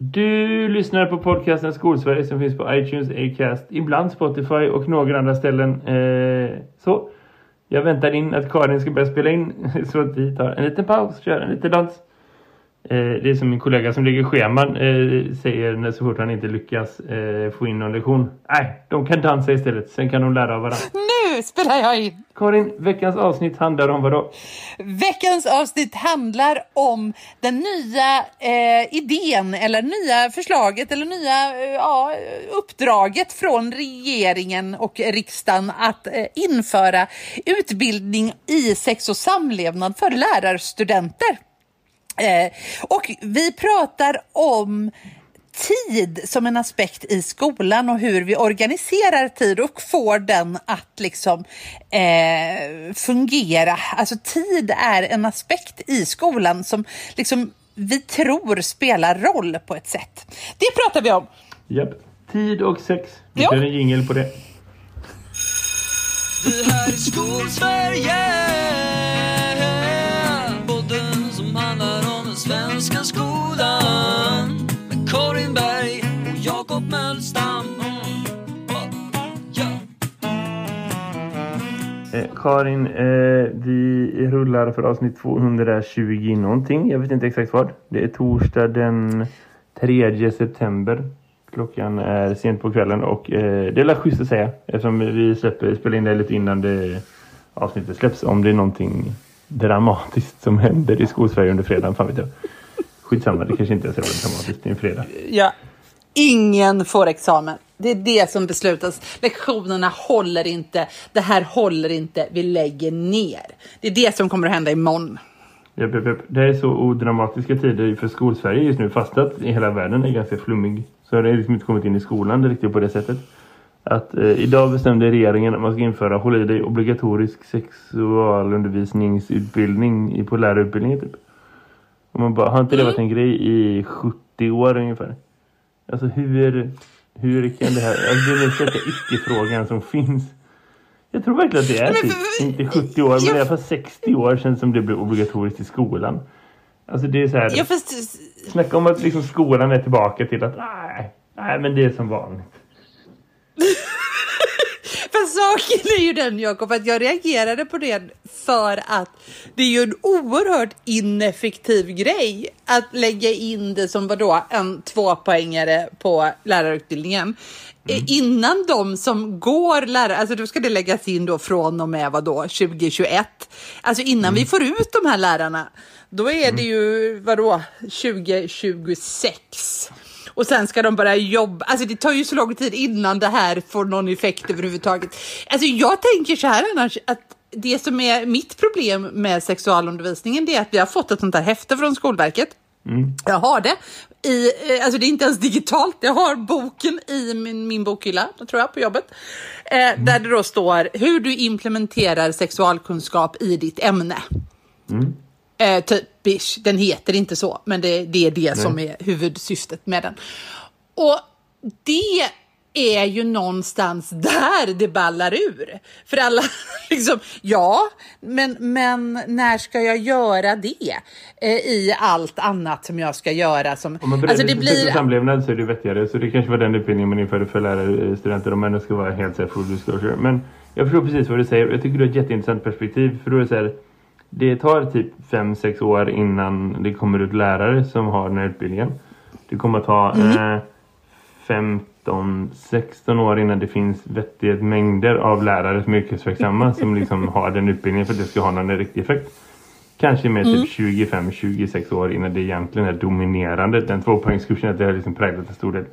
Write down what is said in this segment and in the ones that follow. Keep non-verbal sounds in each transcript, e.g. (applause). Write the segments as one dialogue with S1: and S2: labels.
S1: Du lyssnar på podcasten Skolsverige som finns på iTunes, Acast, ibland Spotify och några andra ställen. Eh, så, jag väntar in att Karin ska börja spela in (laughs) så att vi tar en liten paus, kör en liten dans. Eh, det är som min kollega som ligger scheman eh, säger när så fort han inte lyckas eh, få in någon lektion. Nej, de kan dansa istället, sen kan de lära av varandra.
S2: Nu spelar jag in!
S1: Karin, veckans avsnitt handlar om vad då?
S2: Veckans avsnitt handlar om den nya eh, idén eller nya förslaget eller nya eh, ja, uppdraget från regeringen och riksdagen att eh, införa utbildning i sex och samlevnad för lärarstudenter. Eh, och vi pratar om tid som en aspekt i skolan och hur vi organiserar tid och får den att liksom eh, fungera. Alltså tid är en aspekt i skolan som liksom vi tror spelar roll på ett sätt. Det pratar vi om.
S1: Japp. Tid och sex. Vi kör en jingel på det.
S3: Det här är Skolsverige Karin,
S1: eh, vi rullar för avsnitt 220 någonting. Jag vet inte exakt vad. Det är torsdag den 3 september. Klockan är sent på kvällen och eh, det är väl schysst att säga eftersom vi släpper, spelar in det lite innan det avsnittet släpps. Om det är någonting dramatiskt som händer i Skolsverige under fredagen, fan vet jag. Skitsamma, det kanske inte är så dramatiskt. Det är en fredag.
S2: Ja. Ingen får examen. Det är det som beslutas. Lektionerna håller inte. Det här håller inte. Vi lägger ner. Det är det som kommer att hända imorgon.
S1: Japp, japp, japp. Det är så odramatiska tider för skolsverige just nu fast att i hela världen är ganska flummig. Så har det liksom inte kommit in i skolan det riktigt på det sättet. Att eh, idag bestämde regeringen att man ska införa, håll i dig, obligatorisk sexualundervisningsutbildning på lärarutbildningen typ. Och man bara, har inte det varit en grej i 70 år ungefär? Alltså hur, hur kan det här, alltså det är den största icke-frågan som finns. Jag tror verkligen att det är
S2: Men
S1: typ, inte 70 år, men
S2: jag-
S1: i alla fall 60 år sedan som det blev obligatoriskt i skolan. Alltså det är så här,
S2: Ja, fast,
S1: snacka om att liksom skolan är tillbaka till att nej, nej men det är som vanligt. (laughs)
S2: saken är ju den Jakob, att jag reagerade på det för att det är ju en oerhört ineffektiv grej att lägga in det som vadå, en tvåpoängare på lärarutbildningen. Eh, Innan de som går lärare, alltså då ska det läggas in då från och med vadå, 2021. Alltså innan vi får ut de här lärarna, då är det ju vadå, 2026. Och sen ska de börja jobba. Alltså det tar ju så lång tid innan det här får någon effekt överhuvudtaget. Alltså jag tänker så här annars att det som är mitt problem med sexualundervisningen det är att vi har fått ett sånt här häfte från Skolverket. Jag har det. I, eh, alltså det är inte ens digitalt. Jag har boken i min, min bokhylla, tror jag, på jobbet. Eh, Där det då står hur du implementerar sexualkunskap i ditt ämne. Eh, typ bish, den heter inte så, men det, det är det som är huvudsyftet med den. Och det är ju någonstans där det ballar ur. För alla, (laughs) liksom, ja, men, men när ska jag göra det? Eh, I allt annat som jag ska göra. Som,
S1: Om man
S2: alltså
S1: alltså,
S2: det
S1: blir...
S2: blir...
S1: samlevnad så är det vettigare. Så det kanske var den utbildningen man införde för lärarstudenter om ändå ska vara helt så här full disclosure. Men jag förstår precis vad du säger. Jag tycker du har ett jätteintressant perspektiv. För då är det så här, det tar typ 5-6 år innan det kommer ut lärare som har den här utbildningen. Det kommer att ta eh, 15-16 år innan det finns vettiga mängder av lärare som är yrkesverksamma (laughs) som liksom har den utbildningen för att det ska ha någon riktig effekt. Kanske med typ 25-26 år innan det egentligen är dominerande. Den tvåpoängskursen att det har liksom präglat en stor del.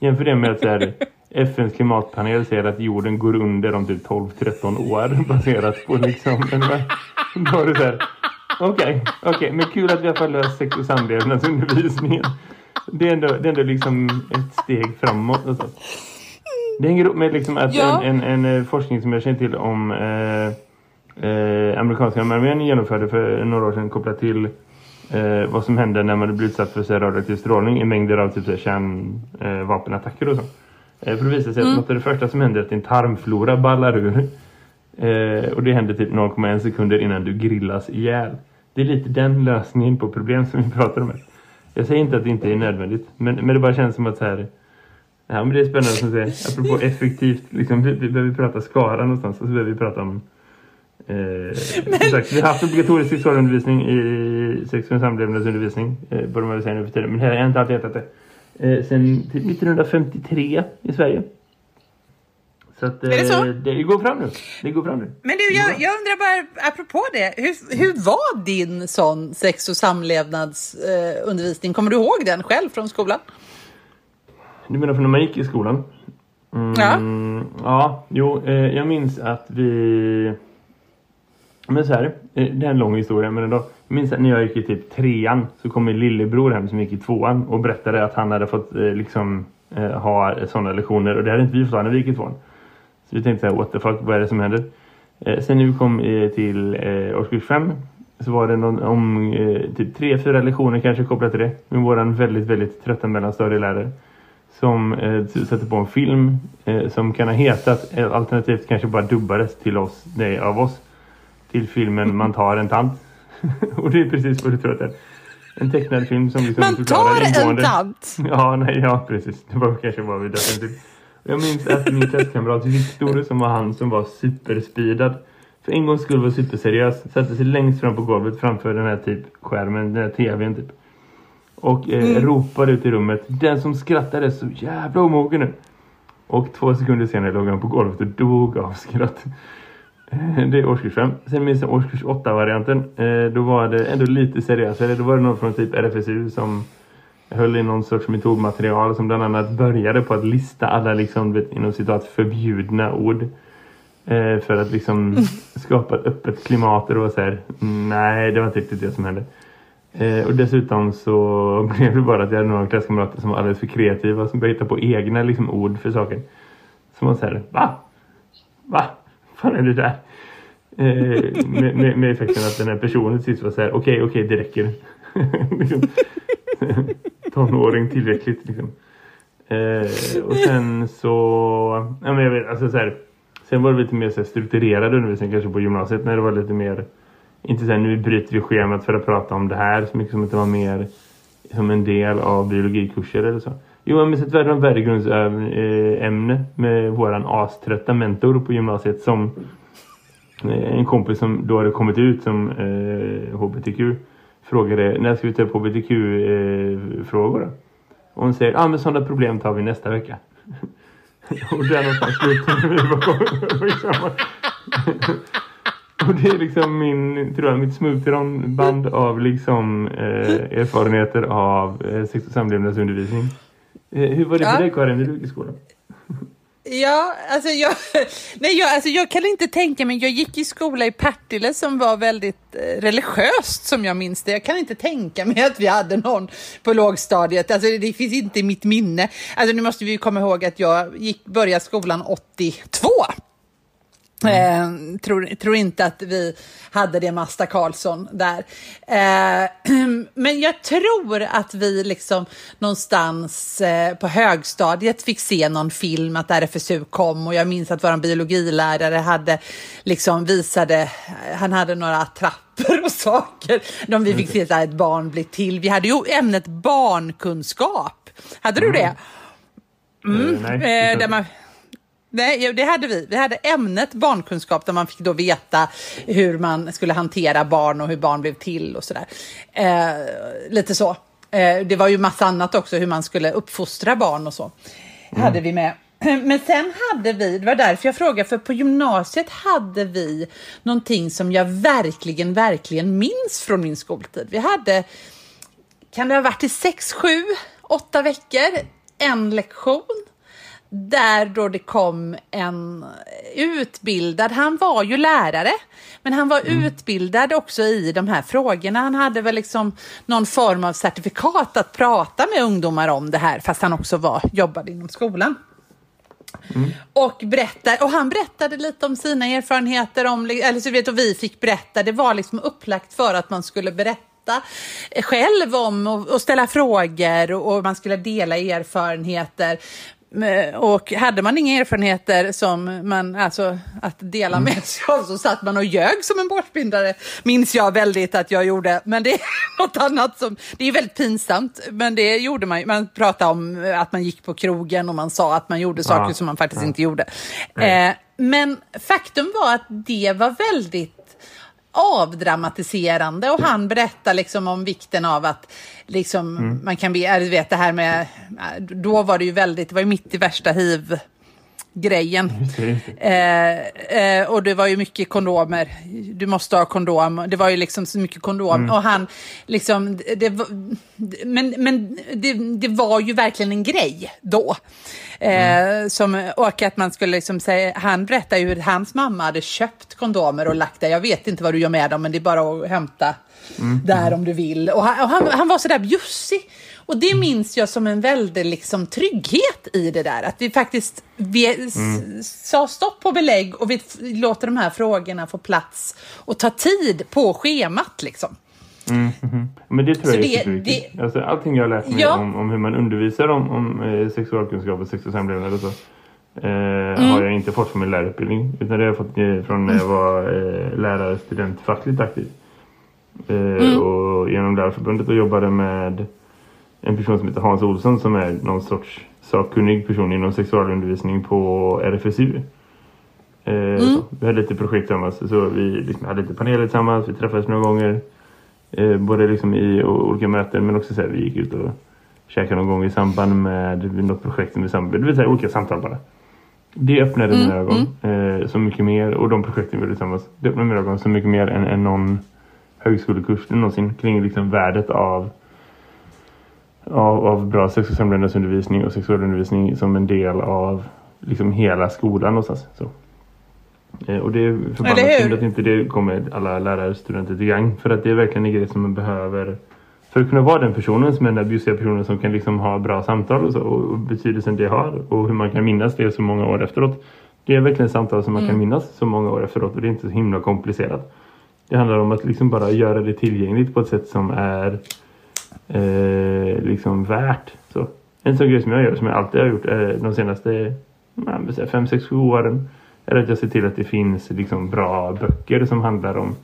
S1: Jämför det med att så här, FNs klimatpanel säger att jorden går under om typ 12-13 år (laughs) baserat på liksom... (laughs) Då har du så här, okej, okej, men kul att vi har löst sex och samlevnadsundervisningen. Det är ändå, det är ändå liksom ett steg framåt. Och så. Det hänger ihop med liksom att
S2: Ja.
S1: en, en, en eh, forskning som jag känner till om eh, eh, amerikanska armén genomförde för några år sedan kopplat till eh, vad som händer när man blir utsatt för radioaktiv strålning i mängder av typ kärnvapenattacker eh, och så. Eh, för det visar sig att något av det första som händer är att din tarmflora ballar ur. Eh, och det händer typ 0,1 sekunder innan du grillas ihjäl. Det är lite den lösningen på problem som vi (laughs) pratar om här. Jag säger inte att det inte är nödvändigt. Men, men det bara känns som att så här, Ja, men det är spännande som du säger. Apropå (laughs) effektivt, liksom, vi, vi behöver prata skara någonstans och så behöver vi prata om Eh, som sagt, vi har haft obligatorisk sexualundervisning i sex och samlevnadsundervisning eh, borde man väl säga nu för tiden. Men här har jag inte alltid hetat det. Eh, sen till 1953 i Sverige. Så att, eh,
S2: Är det så?
S1: Det går fram nu. Det går fram nu.
S2: Men du, jag, jag undrar bara, apropå det, hur, hur var din sån sex och samlevnadsundervisning? Kommer du ihåg den själv från skolan?
S1: Du menar från när man gick i skolan? Mm,
S2: Ja.
S1: Ja, jo, eh, jag minns att vi... Men så här, eh, det är en lång historia men ändå. Jag minns att när jag gick i typ trean så kom min lillebror hem som gick i tvåan och berättade att han hade fått eh, liksom eh, ha sådana lektioner och det hade inte vi fått ha när vi gick i tvåan. Så vi tänkte så här, what the fuck, vad är det som händer? Eh, sen när vi kom till eh, årskurs fem så var det någon, om typ tre, fyra lektioner kanske kopplat till det. Med våran väldigt, väldigt trötta mellanstadielärare. Som sätter på en film som kan ha hetat, alternativt kanske bara dubbades till oss, nej, av oss. Till filmen (laughs) Man tar en tant. (laughs) och det är precis vad du tror att det är. En tecknad film som liksom
S2: Man tar en tant! (laughs)
S1: Ja, nej, ja precis. Det var kanske vad vi definitivt. Jag minns att min klasskamrat Viktor som var han som var superspeedad. För en gångs skull var superseriös. Satte sig längst fram på golvet framför den här typ skärmen, den här tvn typ. Och eh, ropade ut i rummet. Den som skrattade så jävla omogen nu. Och två sekunder senare låg han på golvet och dog av skratt. Det är årskurs 5. Sen minns jag årskurs 8-varianten. Eh, Då var det ändå lite seriösare. Då var det någon från typ RFSU som höll i någon sorts metodmaterial som bland annat började på att lista alla liksom, inom citat förbjudna ord. Eh, för att liksom (laughs) skapa ett öppet klimat och det var så här, nej det var inte riktigt det som hände. Eh, och dessutom så (laughs) blev det bara att jag hade några klasskamrater som var alldeles för kreativa som började hitta på egna liksom, ord för saker. Som var så här, va? Va? Fan är det där? Eh, med, med, med effekten att den här personen sist var så här, okej, okej, det räcker. (laughs) liksom, tonåring tillräckligt liksom. Eh, och sen så, ja men jag vet, alltså så här, sen var det lite mer så här, strukturerad undervisning kanske på gymnasiet när det var lite mer, inte så här, nu bryter vi schemat för att prata om det här så mycket som att det var mer som en del av biologikurser eller så. Jo, men ett värde- värdegrundsämne eh, eh, med våran aströtta mentor på gymnasiet som eh, en kompis som då hade kommit ut som eh, HBTQ frågade när ska vi ta upp HBTQ-frågor eh, Och hon säger, ja ah, men sådana problem tar vi nästa vecka. (laughs) och där någonstans slutade vi. (laughs) Och det är liksom min, tror jag, mitt smultronband av liksom eh, erfarenheter av eh, sex och samlevnadsundervisning. Eh, hur var det för
S2: Ja.
S1: dig Karin när du gick i skolan?
S2: Ja, alltså jag, (laughs) nej, jag, alltså jag kan inte tänka mig, jag gick i skola i Partille som var väldigt eh, religiöst som jag minns det. Jag kan inte tänka mig att vi hade någon på lågstadiet, alltså det, det finns inte i mitt minne. Alltså nu måste vi komma ihåg att jag gick, började skolan 82. Eh, tror, tror inte att vi hade det med Asta Karlsson där. Eh, (clears throat) men jag tror att vi liksom någonstans eh, på högstadiet fick se någon film att RFSU kom och jag minns att vår biologilärare hade liksom visade, han hade några attrapper och saker. De vi fick se så här, ett barn bli till. Vi hade ju ämnet barnkunskap. Hade du det?
S1: Eh, nej,
S2: Eh, där man, nej, det hade vi. Vi hade ämnet barnkunskap där man fick då veta hur man skulle hantera barn och hur barn blev till och sådär. Eh, lite så. Eh, det var ju massa annat också, hur man skulle uppfostra barn och så. Hade vi med. (clears throat) Men sen hade vi, det var därför jag frågade, för på gymnasiet hade vi någonting som jag verkligen, verkligen minns från min skoltid. Vi hade kan det ha varit i sex, sju, åtta veckor, en lektion där då det kom en utbildad, han var ju lärare, men han var utbildad också i de här frågorna. Han hade väl liksom någon form av certifikat att prata med ungdomar om det här, fast han också var, jobbade inom skolan. Och, berättar, och han berättade lite om sina erfarenheter, om, eller så vet, och vi fick berätta. Det var liksom upplagt för att man skulle berätta själv om och, ställa frågor och man skulle dela erfarenheter. Eh, Och hade man inga erfarenheter som man, alltså att dela med sig av så satt man och ljög som en borstbindare. Minns jag väldigt att jag gjorde. Men det är (laughs) något annat som, det är väldigt pinsamt. Men det gjorde man. Man pratade om att man gick på krogen och man sa att man gjorde saker
S1: Ja.
S2: som man faktiskt
S1: Ja.
S2: inte gjorde. Eh, men faktum var att det var väldigt avdramatiserande och han berättar liksom om vikten av att liksom, man kan be, du vet det här med, då var det ju väldigt, det var ju mitt i värsta hiv grejen. (laughs)
S1: Det, det.
S2: Eh, eh, och det var ju mycket kondomer. Du måste ha kondom. Det var ju liksom så mycket kondom. Och han liksom, det, var- men, men det, det var ju verkligen en grej då. Eh, som, och att man skulle liksom säga, han berättar ju hur hans mamma hade köpt kondomer och lagt där. Jag vet inte vad du gör med dem, men det är bara att hämta där om du vill. Och han, och han, han var sådär bjussig. Och det minns jag som en väldig liksom, trygghet i det där. Att vi faktiskt vi s- sa stopp på belägg och vi låter de här frågorna få plats och ta tid på schemat. Liksom. (laughs)
S1: Men det tror jag är
S2: det-
S1: superviktigt. Alltså, allting jag har lärt mig
S2: Ja.
S1: om, om hur man undervisar om, om eh, sexualkunskap och sex och samlevnad och så. Eh,
S2: Mm.
S1: Har jag inte fått från min lärarutbildning. Utan det har jag fått eh, från när jag var eh, lärare, student, fackligt aktiv. Eh,
S2: Mm.
S1: Och genom Lärarförbundet och jobbade med en person som heter Hans Olsson som är någon sorts sakkunnig person inom sexualundervisning på RFSU. Eh,
S2: Mm.
S1: Vi hade lite projekt tillsammans. Så vi liksom hade lite paneler tillsammans. Vi träffades några gånger. Eh, både liksom i olika möten men också så här, vi gick ut och käkade någon gång i samband med något projekt som vi samband, det vill säga olika samtal bara. Det öppnade mina ögon eh, så mycket mer och de projekten vi gjorde tillsammans det öppnade mina ögon så mycket mer än, än någon högskolekurs någonsin kring liksom värdet av av, av bra sex och samlevnadsundervisning och sexualundervisning som en del av liksom hela skolan någonstans. Så. Eh, och det är förbannat
S2: Eller
S1: synd att inte det kommer alla lärare och studenter till gang. För att det är verkligen en grej som man behöver för att kunna vara den personen som är den bjussiga personen som kan liksom ha bra samtal och så och, betydelsen det har och hur man kan minnas det så många år efteråt. Det är verkligen samtal som man kan minnas så många år efteråt och det är inte så himla komplicerat. Det handlar om att liksom bara göra det tillgängligt på ett sätt som är eh, liksom värt. Så. En sån grej som jag gör, som jag alltid har gjort eh, de senaste ja, men så här fem, sex, sju åren är att jag ser till att det finns liksom bra böcker som handlar om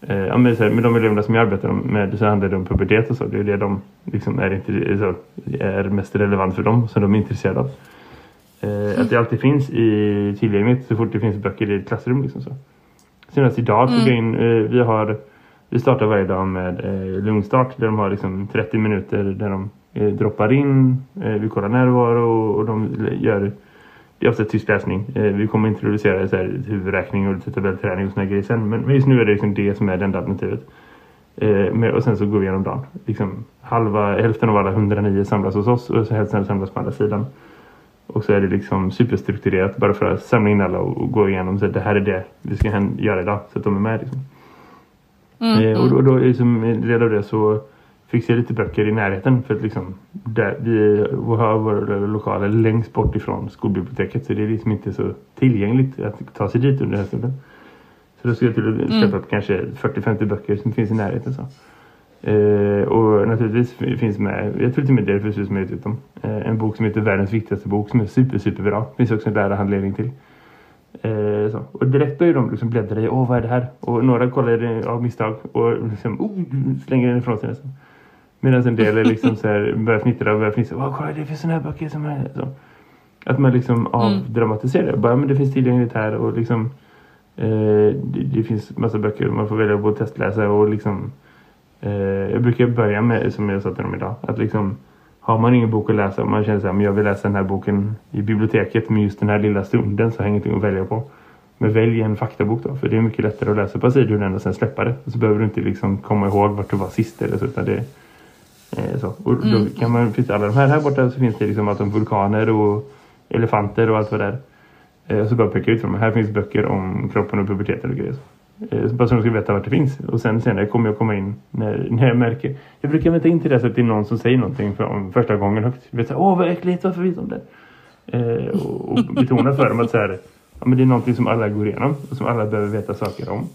S1: eh, ja, men så här, med de eleverna som jag arbetar med så handlar det om pubertet och så. Det är det de liksom är, så, är mest relevant för dem som de är intresserade av. Eh, Att det alltid finns i tillgängligt så fort det finns böcker i ett klassrum. Liksom så. Senast idag tog jag in, eh, vi har vi startar varje dag med eh, lungstart där de har liksom 30 minuter där de eh, droppar in, eh, vi kollar närvaro och, och de gör det är ofta tyst läsning. Eh, vi kommer introducera så här, huvudräkning och tabellträning och såna grejer sen. Men, men just nu är det liksom det som är det enda alternativet. Eh, med, och sen så går vi igenom dagen. Liksom, halva, hälften av alla 109 samlas hos oss och så hälften samlas på andra sidan. Och så är det liksom superstrukturerat bara för att samla in alla och, och gå igenom så det här är det vi ska göra idag. Så att de är med liksom. Eh, och då, då liksom, i del av det så fixar jag lite böcker i närheten för att liksom där, vi har våra lokaler längst bort ifrån skolbiblioteket så det är liksom inte så tillgängligt att ta sig dit under hösten. Så då ska jag till att släppa upp kanske 40-50 böcker som finns i närheten. Så. Eh, och naturligtvis finns med, jag tror till och med det är för som har utgett dem, eh, en bok som heter Världens viktigaste bok som är super, superbra. finns också en lärarhandledning till. Eh. Och direkt börjar de liksom bläddra i, åh vad är det här? Och några kollar av misstag och liksom, oh, slänger den ifrån sig nästan. Medan en del är liksom så här, (laughs) börjar fnittra och börjar fnissa, åh kolla det finns sådana här böcker som är så. Att man liksom avdramatiserar det. Bara, men det finns tillgängligt här och liksom eh, det, det finns massa böcker man får välja att testläsa och liksom eh, jag brukar börja med, som jag sa till dem idag, att liksom har man ingen bok att läsa och man känner så här, men jag vill läsa den här boken i biblioteket med just den här lilla stunden så har jag ingenting att välja på. Men välj en faktabok då, för det är mycket lättare att läsa på sidor än och sen släppa det. Och så behöver du inte liksom komma ihåg vart du var sist eller så, utan det eh, så. Och då kan man, finns alla de här här borta så finns det liksom allt om vulkaner och elefanter och allt vad det är. Eh, och så bara peka ut dem. Här finns böcker om kroppen och puberteten och grejer. Eh, så bara så de ska veta vart det finns. Och sen senare kommer jag komma in när, (laughs) när jag märker. Jag brukar vänta in till dess att det är någon som säger någonting för, om första gången högt. Jag vet såhär, åh vad äckligt, varför vet de det? Eh, och, och betona för dem att så här, ja, men det är någonting som alla går igenom och som alla behöver veta saker om.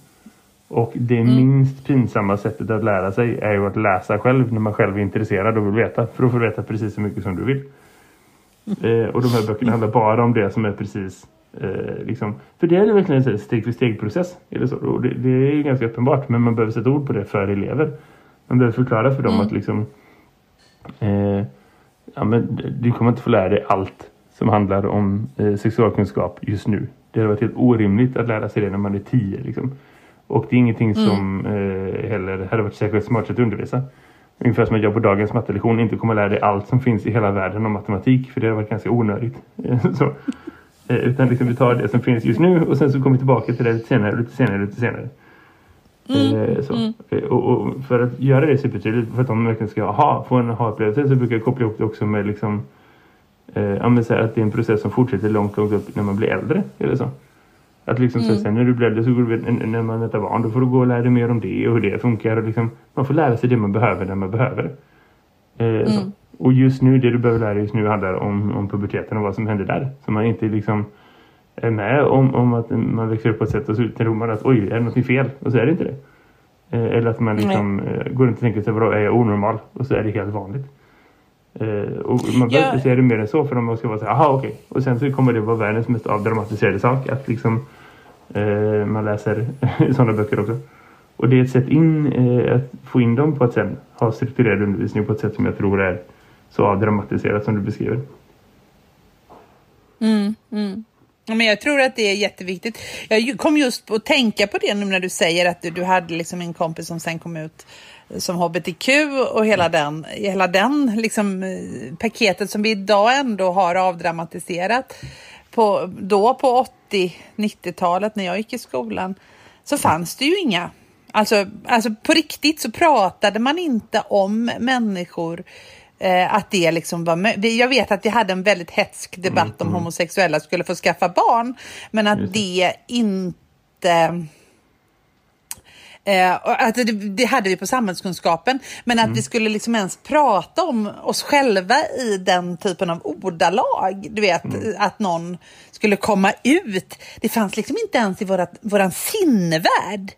S1: Och det minst pinsamma sättet att lära sig är ju att läsa själv när man själv är intresserad och vill veta. För då får du veta precis så mycket som du vill. Eh, och de här böckerna handlar bara om det som är precis eh, liksom. För det är ju verkligen en steg för steg process. Är det, så? Och det, det är ju ganska uppenbart men man behöver sätta ord på det för elever. Man behöver förklara för dem
S2: Mm.
S1: att liksom eh, ja, men du kommer inte få lära dig allt som handlar om eh, sexualkunskap just nu. Det hade varit helt orimligt att lära sig det när man är tio. Liksom. Och det är ingenting som eh, heller hade varit särskilt smart att undervisa. Ungefär som att jag på dagens mattelektion inte kommer lära dig allt som finns i hela världen om matematik. För det hade varit ganska onödigt. (laughs) så, utan liksom vi tar det som finns just nu och sen så kommer vi tillbaka till det lite senare, lite senare, lite senare. Eh, så. Eh, Och, och för att göra det supertydligt, för att de verkligen ska ha, få en aha-upplevelse så brukar jag koppla ihop det också med liksom, eh, så att det är en process som fortsätter långt, långt upp när man blir äldre. Eller så. Att liksom så, sen när du blir äldre så går du, när man väntar barn då får du gå och lära dig mer om det och hur det funkar. Och liksom, man får lära sig det man behöver när man behöver. Eh, så. Och just nu, det du behöver lära dig just nu handlar om, om puberteten och vad som händer där. Så man inte liksom är med om, om att man växer upp på ett sätt och så tror man att oj, är det något fel? Och så är det inte det. Eh, eller att man liksom eh, går runt och tänker sig, vadå, är jag onormal? Och så är det helt vanligt. Eh, och man behöver inte säga det mer än så för man ska vara så här, aha okej. Och sen så kommer det vara världens mest avdramatiserade sak att liksom man läser (laughs) sådana böcker också. Och det är ett sätt in, att få in dem på att sen ha strukturerad undervisning på ett sätt som jag tror är så avdramatiserat som du beskriver.
S2: Ja, Men jag tror att det är jätteviktigt. Jag kom just att tänka på det nu när du säger att du, du hade liksom en kompis som sen kom ut som hbtq och hela den, hela den liksom, eh, paketet som vi idag ändå har avdramatiserat. På, då på 80-90-talet när jag gick i skolan så fanns det ju inga Alltså, alltså på riktigt så pratade man inte om människor eh, att det liksom var Jag vet att vi hade en väldigt hetsk debatt om homosexuella skulle få skaffa barn. Men att
S1: Just
S2: det inte... Eh, att det, det hade vi på samhällskunskapen. Men att vi skulle liksom ens prata om oss själva i den typen av ordalag. Du vet, att någon skulle komma ut. Det fanns liksom inte ens i vårat, våran sinnevärld.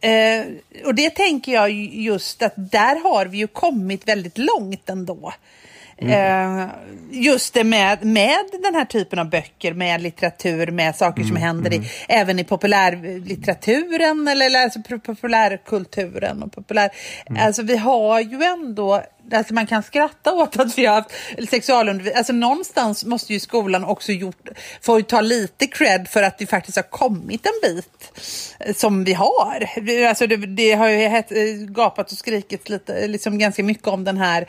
S2: Eh, och det tänker jag ju just att där har vi ju kommit väldigt långt ändå. Eh, just det med, med den här typen av böcker, med litteratur, med saker som händer i, även i populärlitteraturen eller, eller alltså po- populärkulturen. Och populär, Alltså vi har ju ändå, alltså man kan skratta åt att vi har haft sexualundervisning. Alltså någonstans måste ju skolan också gjort, få ta lite cred för att vi faktiskt har kommit en bit eh, som vi har. Alltså det, det har ju het, eh, gapat och skrikit lite, liksom ganska mycket om den här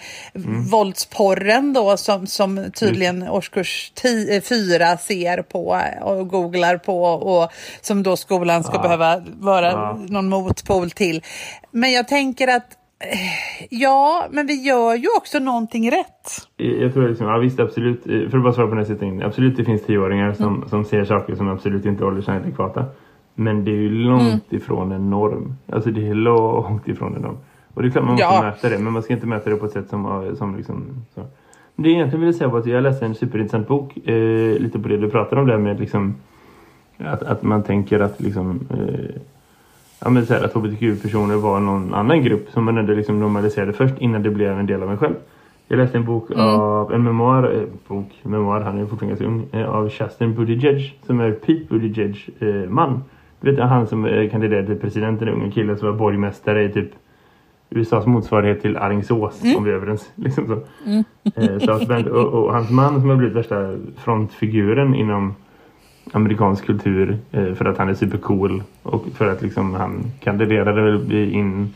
S2: våldsporren då som, som tydligen årskurs 10, 4 ser på och googlar på och som då skolan ska behöva vara
S1: Ja.
S2: någon motpol till. Men jag tänker att eh, ja, men vi gör ju också någonting rätt.
S1: Jag tror liksom, ja visst absolut, för att bara svara på den här sättningen, absolut det finns tioåringar som, som ser saker som absolut inte är åldersadekvata. Men det är ju långt ifrån en norm. Alltså det är långt ifrån en norm. Och det är klart man måste
S2: Ja.
S1: mäta det, men man ska inte mäta det på ett sätt som, eh, som liksom... Så. Det jag egentligen ville säga var att jag läste en superintressant bok, eh, lite på det du pratade om där med liksom att, att man tänker att liksom eh, ja, men så här, att hbtq-personer var någon annan grupp som man ändå liksom normaliserade först innan det blev en del av en själv. Jag läste en bok av en memoar, eh, bok, memoar, han är fortfarande ganska ung, eh, av Justin Buttigieg som är Pete Buttigieg eh, man. Du vet han som eh, kandiderade till president, en ung kille som var borgmästare i typ USAs motsvarighet till Alingsås om vi är överens. (laughs) Liksom så. Eh, South Bend. Och, och hans man som har blivit värsta frontfiguren inom amerikansk kultur eh, för att han är supercool och för att liksom han kandiderade väl in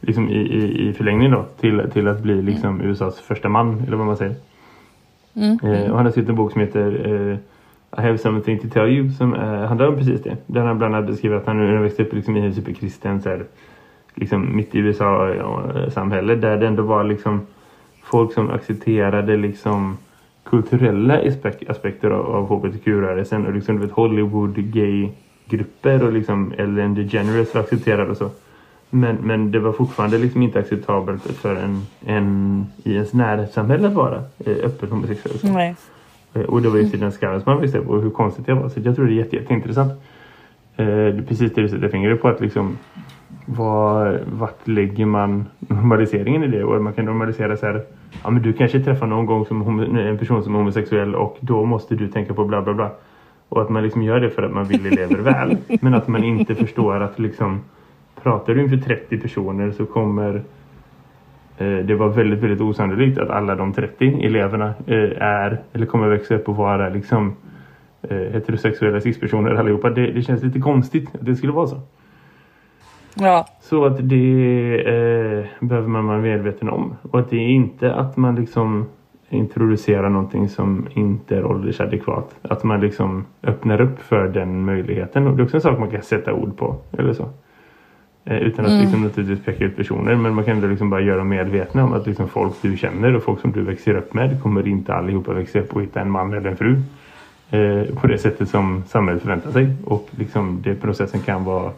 S1: liksom i, i, i förlängning då till, till att bli liksom USAs första man eller vad man säger. Eh, och han har skrivit en bok som heter eh, I have something to tell you som eh, handlar om precis det. Där han bland annat beskriver att han nu växte upp liksom i en superkristen så här, liksom mitt i USA-samhälle där det ändå var liksom folk som accepterade liksom kulturella aspek- aspekter av, av hbtq-rörelsen och liksom du vet Hollywood gay-grupper och liksom Ellen DeGeneres var accepterade och så. Men, men det var fortfarande liksom inte acceptabelt för en, en i ens närsamhälle att vara eh, öppet homosexuell.
S2: Nej.
S1: Eh, Och det var just i den skallen som man visste och hur konstigt det var. Så jag tror det är jätte, jätteintressant. Eh, det är precis det du sätter fingret på att liksom var, vart lägger man normaliseringen i det? Och man kan normalisera så här ja men du kanske träffar någon gång som en person som är homosexuell och då måste du tänka på bla bla bla. Och att man liksom gör det för att man vill elever väl. (laughs) Men att man inte förstår att liksom pratar du inför 30 personer så kommer eh, det var väldigt, väldigt osannolikt att alla de 30 eleverna eh, är eller kommer växa upp och vara liksom eh, heterosexuella cispersoner allihopa. Det, det känns lite konstigt att det skulle vara så.
S2: Ja.
S1: Så att det eh, behöver man vara medveten om. Och att det är inte att man liksom introducerar någonting som inte är åldersadekvat. Att man liksom öppnar upp för den möjligheten. Och det är också en sak man kan sätta ord på. Eller så. Eh, utan att liksom naturligtvis peka ut personer. Men man kan ändå liksom bara göra dem medvetna om att liksom folk du känner och folk som du växer upp med kommer inte allihopa växa upp och hitta en man eller en fru. Eh, på det sättet som samhället förväntar sig. Och liksom det processen kan vara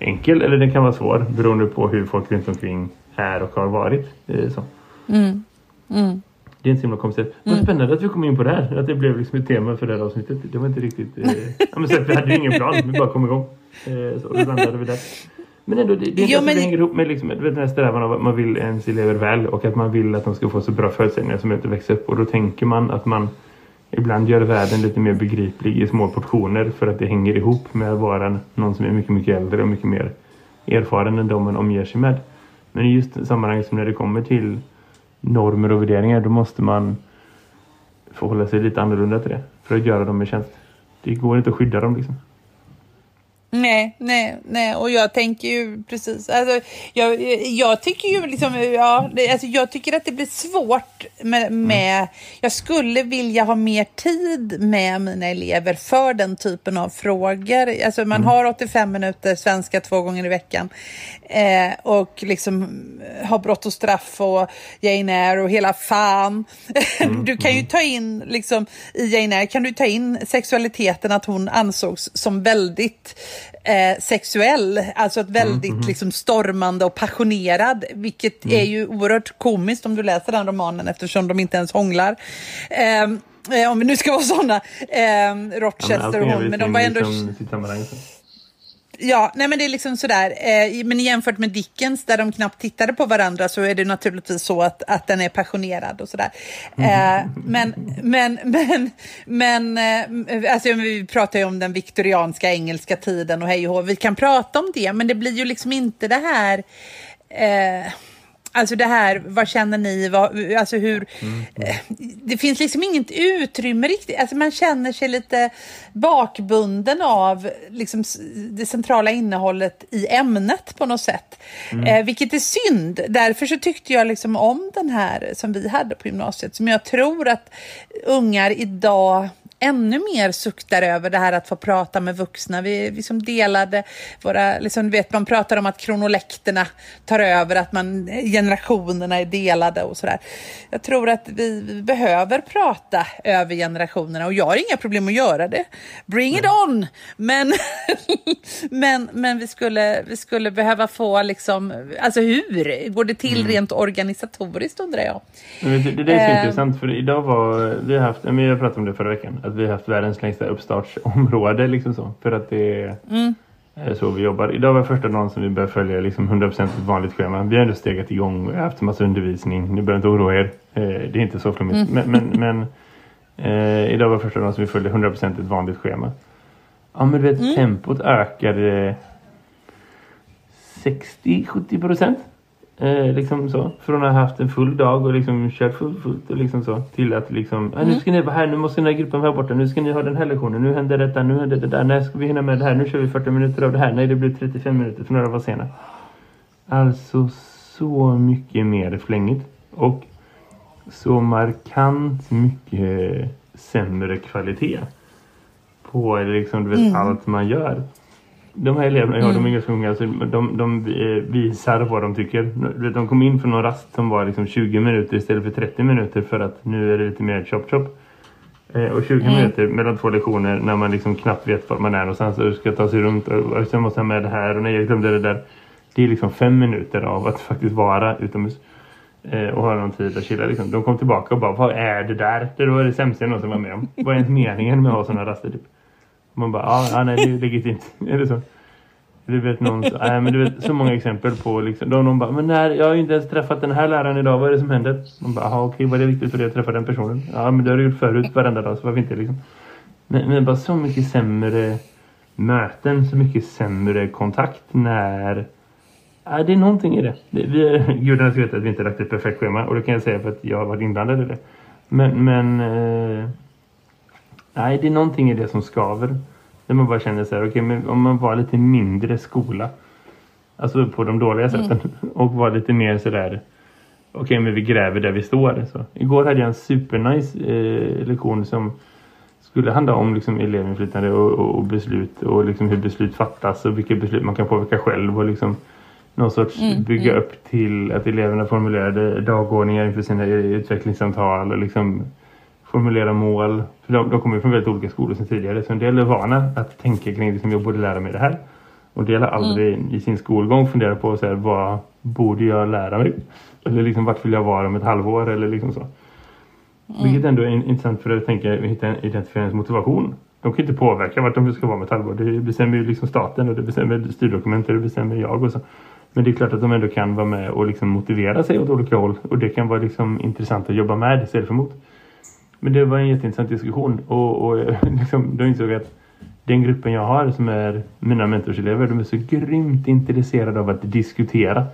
S1: enkel eller den kan vara svår beroende på hur folk runt omkring är och har varit. Eh, så.
S2: Mm. Mm.
S1: Det är inte så himla konstigt. Vad spännande att vi kom in på det här. Att det blev liksom ett tema för det här avsnittet. Det var inte riktigt... Eh... ja, men så vi hade ju ingen plan. Vi bara kom igång. Eh, så då landade vi där. Men ändå, det, det, är inte
S2: men-
S1: det hänger ihop med liksom, vet, den här strävan av att man vill ens elever väl och att man vill att de ska få så bra förutsättningar som möjligt att växa upp. Och då tänker man att man ibland gör världen lite mer begriplig i små portioner för att det hänger ihop med att vara någon som är mycket, mycket äldre och mycket mer erfaren än de man omger sig med. Men i just sammanhang som när det kommer till normer och värderingar då måste man förhålla sig lite annorlunda till det för att göra dem en tjänst. Det går inte att skydda dem liksom.
S2: Nej, nej, nej, och jag tänker ju precis, alltså, jag, jag tycker ju liksom, ja, det, alltså, jag tycker att det blir svårt med, med, jag skulle vilja ha mer tid med mina elever för den typen av frågor. Alltså man har 85 minuter svenska två gånger i veckan eh, och liksom har brott och straff och Jane Eyre och hela fan. (laughs) du kan ju ta in, liksom, i Jane Eyre kan du ta in sexualiteten, att hon ansågs som väldigt eh, sexuell, alltså ett väldigt liksom, stormande och passionerad, vilket är ju oerhört komiskt om du läser den romanen eftersom de inte ens hånglar. Ehm, eh, om vi nu ska vara sådana, eh, Rochester och hon, men de var ändå...
S1: Liksom.
S2: Ja, nej men det är liksom sådär. Eh, men jämfört med Dickens där de knappt tittade på varandra så är det naturligtvis så att, att den är passionerad och sådär. Eh, men, men, men, men, eh, alltså vi pratar ju om den viktorianska engelska tiden och hej och hå. Vi kan prata om det, men det blir ju liksom inte det här eh, Alltså det här, vad känner ni? Vad, alltså hur, eh, det finns liksom inget utrymme riktigt. Alltså man känner sig lite bakbunden av liksom, det centrala innehållet i ämnet på något sätt. Eh, vilket är synd. Därför så tyckte jag liksom om den här som vi hade på gymnasiet. Som jag tror att ungar idag ännu mer suktar över det här att få prata med vuxna. Vi, vi som delade våra, liksom, vet, man pratar om att kronolekterna tar över, att man, generationerna är delade och sådär. Jag tror att vi, vi behöver prata över generationerna och jag har inga problem att göra det. Bring it on! Men, (laughs) men, men vi, skulle, vi skulle behöva få liksom, alltså hur går det till rent organisatoriskt undrar jag.
S1: Du, det, det är så
S2: Eh.
S1: intressant för idag var vi har haft, jag pratade om det förra veckan, att vi har haft världens längsta uppstartsområde liksom så. För att det är
S2: Mm.
S1: är så vi jobbar. Idag var första dagen som vi började följa liksom 100% ett vanligt schema. Vi har ändå stegat igång och haft en massa undervisning. Ni behöver inte oroa er. Eh, det är inte så flummigt. Men, men, men eh, idag var första dagen som vi följde 100% ett vanligt schema. Ja men du vet tempot ökade 60-70% Eh, liksom så. Från att ha haft en full dag och liksom kört full, fullt och liksom så. Till att liksom, ah, nu ska ni vara här, nu måste den här gruppen vara borta, nu ska ni ha den här lektionen, nu händer detta, nu händer det där, när ska vi hinna med det här, nu kör vi 40 minuter av det här, nej det blir 35 minuter för några var sena. Alltså så mycket mer flängigt. Och så markant mycket sämre kvalitet på liksom, du vet, allt man gör. De här eleverna, ja de är ganska unga, så de, de eh, visar vad de tycker. De kom in från någon rast som var liksom 20 minuter istället för 30 minuter för att nu är det lite mer chop chop. Eh, och 20 minuter mellan två lektioner när man liksom knappt vet var man är någonstans och ska ta sig runt och, och sen måste jag med det här och nej jag glömde det där. Det är liksom fem minuter av att faktiskt vara utomhus. Eh, och ha någon tid att chilla liksom. De kom tillbaka och bara, vad är det där? Det var det sämsta jag någonsin var med om. Vad är ens meningen med att ha sådana raster typ? Man bara, ja, ah, nej det är (laughs) legitimt. är det så? Du vet, någon, nej, men du vet så många exempel på liksom, då någon bara, men när, jag har ju inte ens träffat den här läraren idag, vad är det som händer? Man bara, aha, okej, vad är det viktigt för dig att träffa den personen? Ja, men det har du gjort förut varenda dag, så varför inte liksom? Men, men bara så mycket sämre möten, så mycket sämre kontakt när... Ja, det är någonting i det. det vi gudarna ska veta att vi inte lagt ett perfekt schema och det kan jag säga för att jag har varit inblandad i det. Men, men eh, nej, det är någonting i det som skaver. Där man bara känner så här, okej, okay, men om man var lite mindre skola. Alltså på de dåliga sätten. Mm. Och var lite mer sådär, okej, okay, men vi gräver där vi står. Så. Igår hade jag en supernice eh, lektion som skulle handla om liksom elevinflytande och, och, och, beslut och liksom hur beslut fattas och vilka beslut man kan påverka själv och liksom någon sorts mm, bygga mm. upp till att eleverna formulerade dagordningar inför sina utvecklingssamtal och liksom formulera mål. För de, de kommer ju från väldigt olika skolor sedan tidigare så en del är vana att tänka kring liksom, jag borde lära mig det här. Och en del har aldrig mm. i sin skolgång funderat på så här, vad borde jag lära mig? Eller liksom vart vill jag vara om ett halvår eller liksom så. Mm. Vilket ändå är intressant för att tänka, hitta identifiera ens motivation. De kan inte påverka vart de ska vara med ett halvår. Det bestämmer ju liksom staten och det bestämmer styrdokument och det bestämmer jag och så. Men det är klart att de ändå kan vara med och liksom motivera sig åt olika håll. Och det kan vara liksom intressant att jobba med istället för emot. Men det var en jätteintressant diskussion. Och, och (laughs) liksom, då insåg jag att den gruppen jag har som är mina mentorselever, de är så grymt intresserade av att diskutera.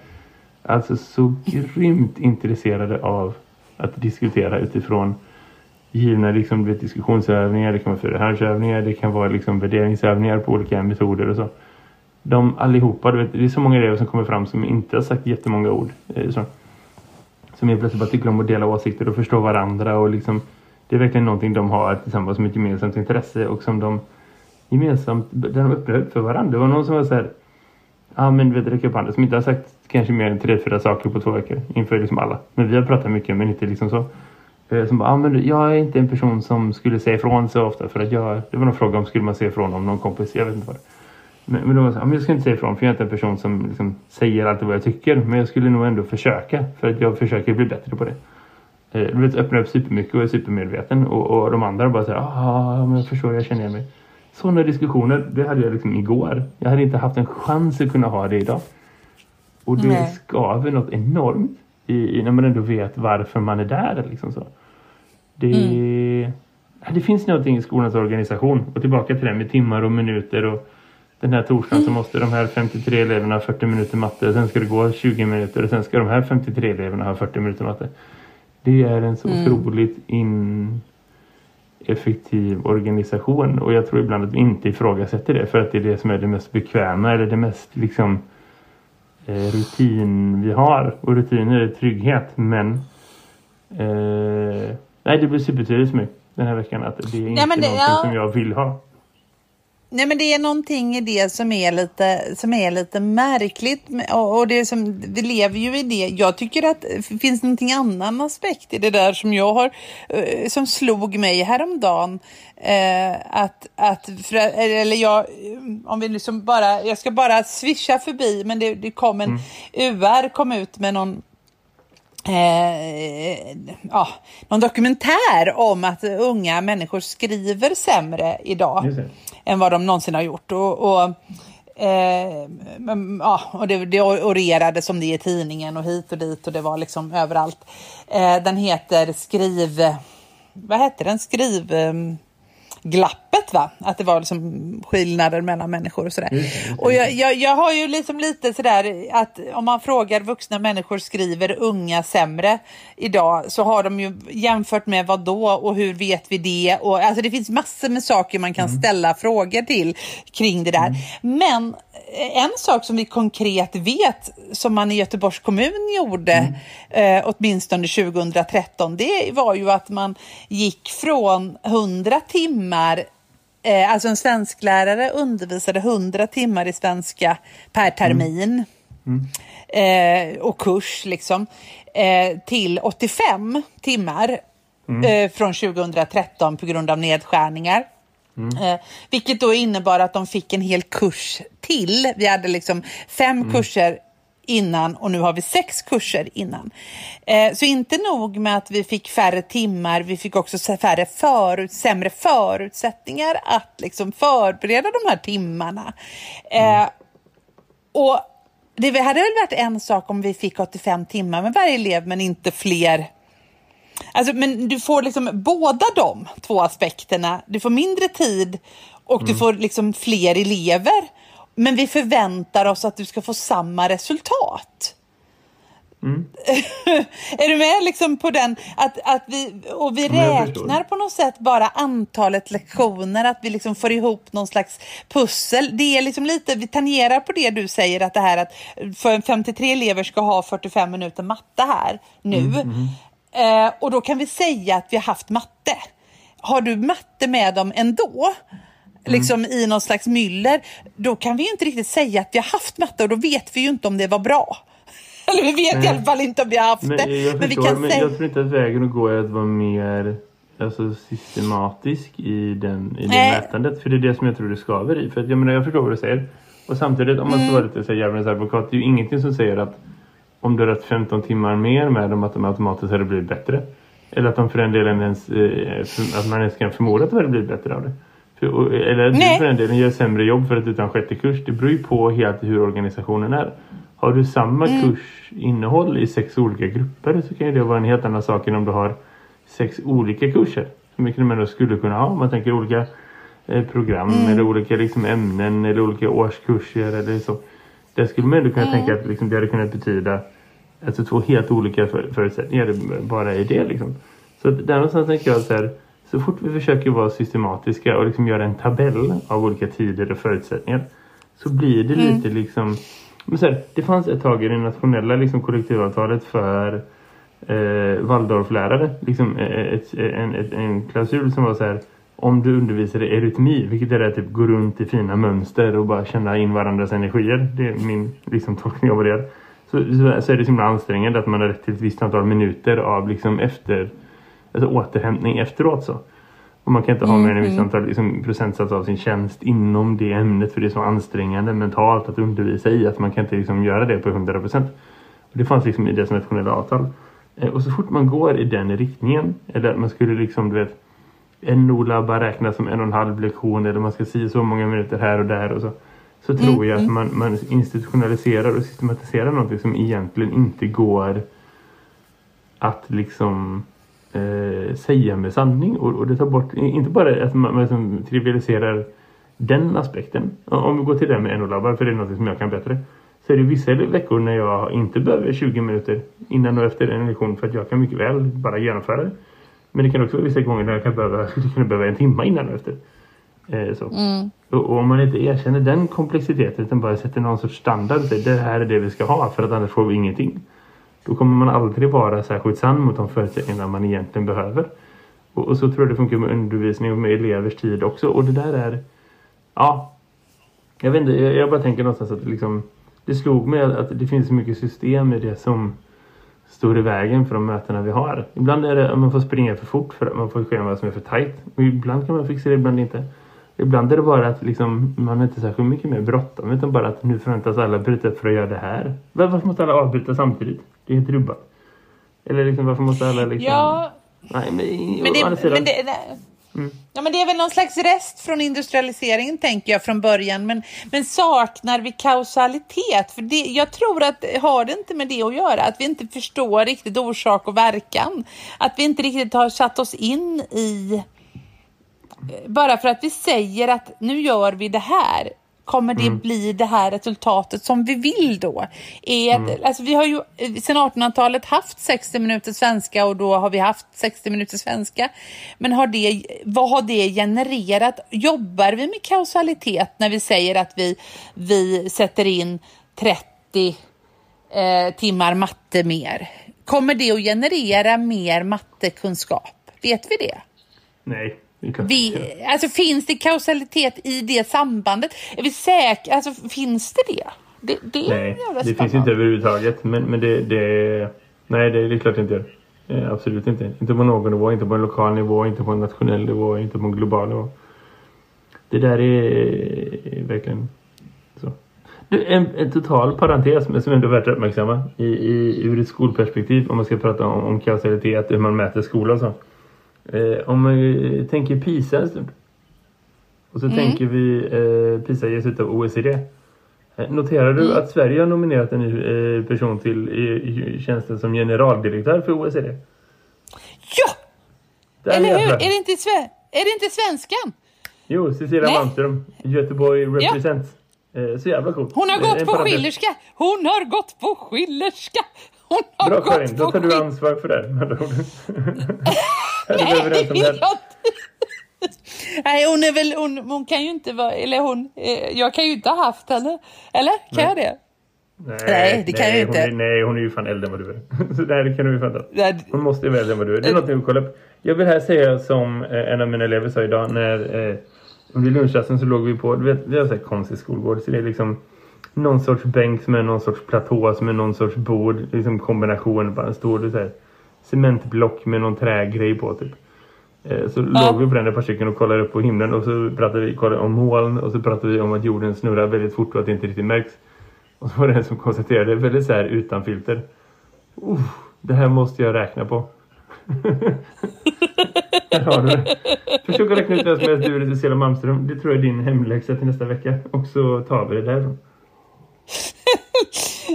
S1: Alltså så grymt intresserade av att diskutera utifrån givna liksom, vet, diskussionsövningar, det kan vara förhandsövningar, det kan vara liksom, värderingsövningar på olika metoder och så. De allihopa, du vet, det är så många elever som kommer fram som inte har sagt jättemånga ord. Eh, så. Som helt plötsligt bara tycker om att dela åsikter och förstå varandra och liksom det är verkligen någonting de har tillsammans som ett gemensamt intresse och som de gemensamt, där de öppnar upp för varandra. Det var någon som var så här, ja men vet du, räcker upp handen, som inte har sagt kanske mer än tre, fyra saker på två veckor inför liksom alla. Men vi har pratat mycket men inte liksom så. Eh, som bara, ja men jag är inte en person som skulle säga ifrån så ofta för att jag, det var någon fråga om skulle man säga ifrån om någon kompis, jag vet inte vad det men, men då var så, ja, men jag ska inte säga ifrån för jag är inte en person som liksom säger alltid vad jag tycker. Men jag skulle nog ändå försöka för att jag försöker bli bättre på det. Eh, du vet, öppnar upp supermycket och är supermedveten. Och, och de andra bara säger ah, men jag förstår, jag känner mig. Sådana diskussioner, det hade jag liksom igår. Jag hade inte haft en chans att kunna ha det idag. Och det Nej. skaver något enormt i, i, när man ändå vet varför man är där. Liksom så. Det, mm. det finns någonting i skolans organisation. Och tillbaka till det med timmar och minuter. Och den här torsdagen mm. så måste de här 53 eleverna ha 40 minuter matte. Sen ska det gå 20 minuter. Och sen ska de här 53 eleverna ha 40 minuter matte. Det är en så mm. otroligt ineffektiv organisation och jag tror ibland att vi inte ifrågasätter det för att det är det som är det mest bekväma eller det mest liksom eh, rutin vi har. Och rutiner är trygghet men eh, nej det blir supertydligt för mig den här veckan att det är inte nej, det, någonting ja. som jag vill ha.
S2: Nej men det är någonting i det som är lite, som är lite märkligt och, det som, vi lever ju i det. Jag tycker att det finns någonting annan aspekt i det där som jag har, eh, som slog mig häromdagen. Eh, att, att, för, eller jag, om vi liksom bara, jag ska bara swisha förbi men det, det kom en, mm. UR kom ut med någon Eh, ja, någon dokumentär om att unga människor skriver sämre idag än vad de någonsin har gjort. Och, och eh, ja, och det, det orerade som det i tidningen och hit och dit och det var liksom överallt. Eh, den heter Skriv... Vad heter den? Skriv... Glappet va? Att det var liksom skillnader mellan människor och sådär. Mm, och jag, jag, jag, har ju liksom lite sådär att om man frågar vuxna människor skriver unga sämre idag så har de ju jämfört med vad då och hur vet vi det? Och, alltså det finns massor med saker man kan mm. ställa frågor till kring det där. Mm. Men en sak som vi konkret vet som man i Göteborgs kommun gjorde mm. eh, åtminstone 2013 det var ju att man gick från 100 timmar eh, alltså en svensklärare undervisade 100 timmar i svenska per termin mm. Mm. Eh, och kurs liksom eh, till 85 timmar mm. Från 2013 på grund av nedskärningar. Mm. Eh, vilket då innebar att de fick en hel kurs till. Vi hade liksom fem mm. kurser innan och nu har vi sex kurser innan. Eh, så inte nog med att vi fick färre timmar, vi fick också färre förut, sämre förutsättningar att liksom förbereda de här timmarna. Eh, mm. och det hade väl varit en sak om vi fick 85 timmar med varje elev men inte fler. Alltså, men du får liksom båda de två aspekterna. Du får mindre tid och du får liksom fler elever. Men vi förväntar oss att du ska få samma resultat. (laughs) är du med liksom på den? Att, att vi, och vi räknar på något sätt bara antalet lektioner, att vi liksom får ihop någon slags pussel. Det är liksom lite, vi tangerar på det du säger att det här att för 53 elever ska ha 45 minuter matte här nu. Eh, och då kan vi säga att vi har haft matte. Har du matte med dem ändå? Liksom i någon slags myller, då kan vi ju inte riktigt säga att vi har haft matte och då vet vi ju inte om det var bra. (laughs) Eller vi vet i
S1: Nej.
S2: alla fall inte om vi har haft
S1: Men
S2: det.
S1: jag
S2: Men vi
S1: förstår,
S2: kan
S1: men
S2: säga...
S1: jag tror inte att vägen att gå är att vara mer alltså, systematisk i, den, i det
S2: Nej.
S1: mätandet. För det är det som jag tror det skaver i. För att, jag, menar, jag förstår vad du säger. Och samtidigt, om man
S2: Mm.
S1: ska vara lite så djävulens advokat, det är ju ingenting som säger att om du har rätt 15 timmar mer med dem att de automatiskt hade blivit bättre. Eller att de för den delen ens, eh, att man ens kan förmoda att de hade blivit bättre av det. För, eller att du
S2: Nej.
S1: för den delen gör sämre jobb för att du tar en sjätte kurs. Det beror ju på helt hur organisationen är. Har du samma
S2: Mm.
S1: kursinnehåll i sex olika grupper så kan ju det vara en helt annan sak än om du har sex olika kurser. Som vilket man ändå skulle kunna ha om man tänker olika eh, program
S2: Mm.
S1: eller olika liksom, ämnen eller olika årskurser eller så. Där skulle man ändå kunna
S2: Mm.
S1: tänka att liksom, det hade kunnat betyda alltså, två helt olika för, förutsättningar bara i det. Liksom. Så där någonstans tänker jag så här, så fort vi försöker vara systematiska och liksom göra en tabell av olika tider och förutsättningar så blir det
S2: Mm.
S1: lite liksom men så här, det fanns ett tag i det nationella liksom, kollektivavtalet för eh, Waldorflärare. Liksom, eh, ett, en, ett, en klausul som var så här om du undervisar i eurytmi, vilket är det typ gå runt i fina mönster och bara känna in varandras energier. Det är min liksom, tolkning av det så, så är det så himla ansträngande att man har rätt till ett visst antal minuter av liksom efter, alltså återhämtning efteråt. Så. Och man kan inte ha mer än ett visst antal liksom, procentsats av sin tjänst inom det ämnet för det är så ansträngande mentalt att undervisa i att man kan inte liksom, göra det på 100 procent. Det fanns liksom i deras nationella avtal. Eh, Och så fort man går i den riktningen, eller att man skulle liksom, du vet, en NOLA bara räknas som en och en halv lektion eller man ska säga så många minuter här och där och så. Så tror jag att man, man institutionaliserar och systematiserar någonting som egentligen inte går att liksom eh, säga med sanning. Och, och det tar bort, inte bara att man, man liksom trivialiserar den aspekten. Om vi går till det med NO-labbar, för det är något som jag kan bättre. Så är det vissa veckor när jag inte behöver 20 minuter innan och efter en lektion för att jag kan mycket väl bara genomföra det. Men det kan också vara vissa gånger när jag kan behöva, (laughs) kunna behöva en timme innan och efter. Eh, så. Och, och om man inte erkänner den komplexiteten utan bara sätter någon sorts standard det här är det vi ska ha för att annars får vi ingenting. Då kommer man aldrig vara särskilt sann mot de förutsättningarna man egentligen behöver. Och, och så tror jag det funkar med undervisning och med elevers tid också. Och det där är... Ja. Jag vet inte, jag, jag bara tänker någonstans att det liksom... Det slog mig att det finns så mycket system i det som står i vägen för de mötena vi har. Ibland är det att man får springa för fort för att man får ett schema som är för tajt. Och ibland kan man fixa det, ibland inte. Ibland är det bara att liksom, man har inte särskilt mycket mer bråttom utan bara att nu förväntas alla bryta upp för att göra det här. Varför måste alla avbryta samtidigt? Det är helt rubbat. Eller liksom varför måste alla liksom...
S2: Ja,
S1: Nej, men,
S2: men det, men det, nej. Ja, men det är väl någon slags rest från industrialiseringen tänker jag från början. Men, men saknar vi kausalitet? För det, jag tror att har det inte med det att göra. Att vi inte förstår riktigt orsak och verkan. Att vi inte riktigt har satt oss in i... Bara för att vi säger att nu gör vi det här. Kommer det bli det här resultatet som vi vill då? Är att, alltså vi har ju eh, sedan 1800-talet haft 60 minuter svenska och då har vi haft 60 minuter svenska. Men har det, vad har det genererat? Jobbar vi med kausalitet när vi säger att vi, vi sätter in 30 eh, timmar matte mer? Kommer det att generera mer mattekunskap? Vet vi det?
S1: Nej.
S2: Vi, alltså finns det kausalitet i det sambandet? Är vi säkra? Alltså finns det det? Det, det
S1: Nej, det finns inte överhuvudtaget. Men, men det, det... Nej, det, det är klart inte gör. Eh, absolut inte. Inte på någon nivå. Inte på en lokal nivå, inte på en nationell nivå, inte på en global nivå. Det där är verkligen så. Du, en, en total parentes men som ändå är värt att uppmärksamma i, i, ur ett skolperspektiv om man ska prata om, om kausalitet, hur man mäter skola och så. Eh, om man tänker PISA en stund. Och så tänker vi, eh, PISA ges ut av OECD. Eh, Noterar du att Sverige har nominerat en ny eh, person till i, tjänsten som generaldirektör för OECD?
S2: Ja!
S1: Där
S2: Eller hur? Är det inte, är det inte svenskan?
S1: Jo, Cecilia. Malmström. Göteborg represent. Eh, så jävla coolt.
S2: Hon har gått
S1: en
S2: på
S1: parentes.
S2: skillerska! Hon har gått på skillerska! Hon har
S1: Bra
S2: gått
S1: Karin, då
S2: på
S1: tar du ansvar för det. (laughs) är om det? här?
S2: jag- Nej, hon är väl, hon, hon kan ju inte vara, eller hon, eh, jag kan ju inte ha haft henne. Eller? Kan jag det? Nej, det kan jag
S1: nej,
S2: inte.
S1: Hon är, nej, hon är ju fan äldre än vad du är. (laughs) så det kan du ju fatta.
S2: Nej,
S1: Hon måste ju vara äldre än vad du är. Det är något att kolla upp. Jag vill här säga som eh, en av mina elever sa idag när eh, under lunchrasten så låg vi på, du vet, vi har så här konstig skolgård så det är liksom någon sorts bänk som är någon sorts platå som är någon sorts bord, liksom kombination, bara en stor så här, cementblock med någon trägrej på typ. Eh, Så
S2: Ja.
S1: låg vi på den ett par stycken och kollade upp på himlen och så pratade vi kollade om moln och så pratade vi om att jorden snurrar väldigt fort och att det inte riktigt märks. Och så var det en som konstaterade väldigt så här utan filter. Uff, det här måste jag räkna på. (laughs) Där har du det. Försök att räkna ut vem som är du eller Cecilia Malmström. Det tror jag är din hemläxa till nästa vecka. Och så tar vi det därifrån.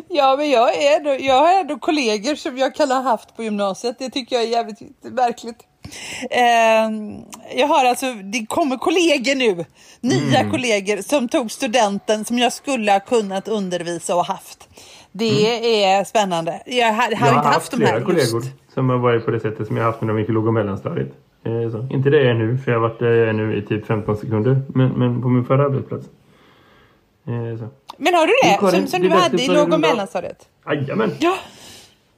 S2: Ja, men jag, är ändå, jag har ändå kollegor som jag kan ha haft på gymnasiet. Det tycker jag är jävligt märkligt. Eh, jag har alltså, det kommer kollegor nu, nya
S1: Mm.
S2: kollegor som tog studenten som jag skulle ha kunnat undervisa och haft. Det är spännande. Jag har, har
S1: Mm. jag har
S2: inte
S1: haft
S2: haft de här
S1: kollegor
S2: just.
S1: som har varit på det sättet som jag haft när de gick i låg och mellanstadiet. Eh. Inte det jag är nu, för jag har varit där jag är nu i typ 15 sekunder. Men, men på min förra arbetsplats. Så.
S2: Men har du det?
S1: Karin,
S2: som som du hade i låg och mellanstadiet?
S1: Jajamän!
S2: Ja,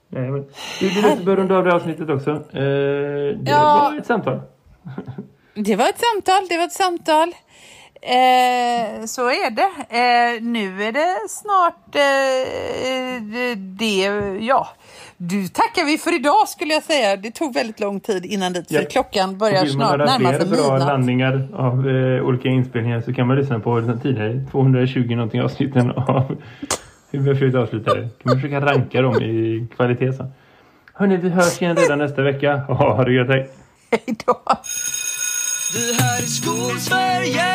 S1: Jajamän. Du, det är dags att börja runda av det här avsnittet också. Eh, det
S2: Ja.
S1: var ett samtal.
S2: Det var ett samtal, det var ett samtal. Eh, så är det. Eh, nu är det snart eh, det, ja. Du tackar vi för idag skulle jag säga. Det tog väldigt lång tid innan dit för
S1: Ja.
S2: klockan börjar
S1: Vill man
S2: snart närma sig
S1: fler bra
S2: midnatt.
S1: landningar av eh, olika inspelningar så kan man lyssna på den tidigare 220 någonting avsnitten av (laughs) hur vi har försökt avsluta det. Kan man försöka ranka dem i kvalitet så. Hörni, vi hörs igen redan nästa vecka. Ha det gött, hej!
S2: Hej då.
S3: Det här är Skolsverige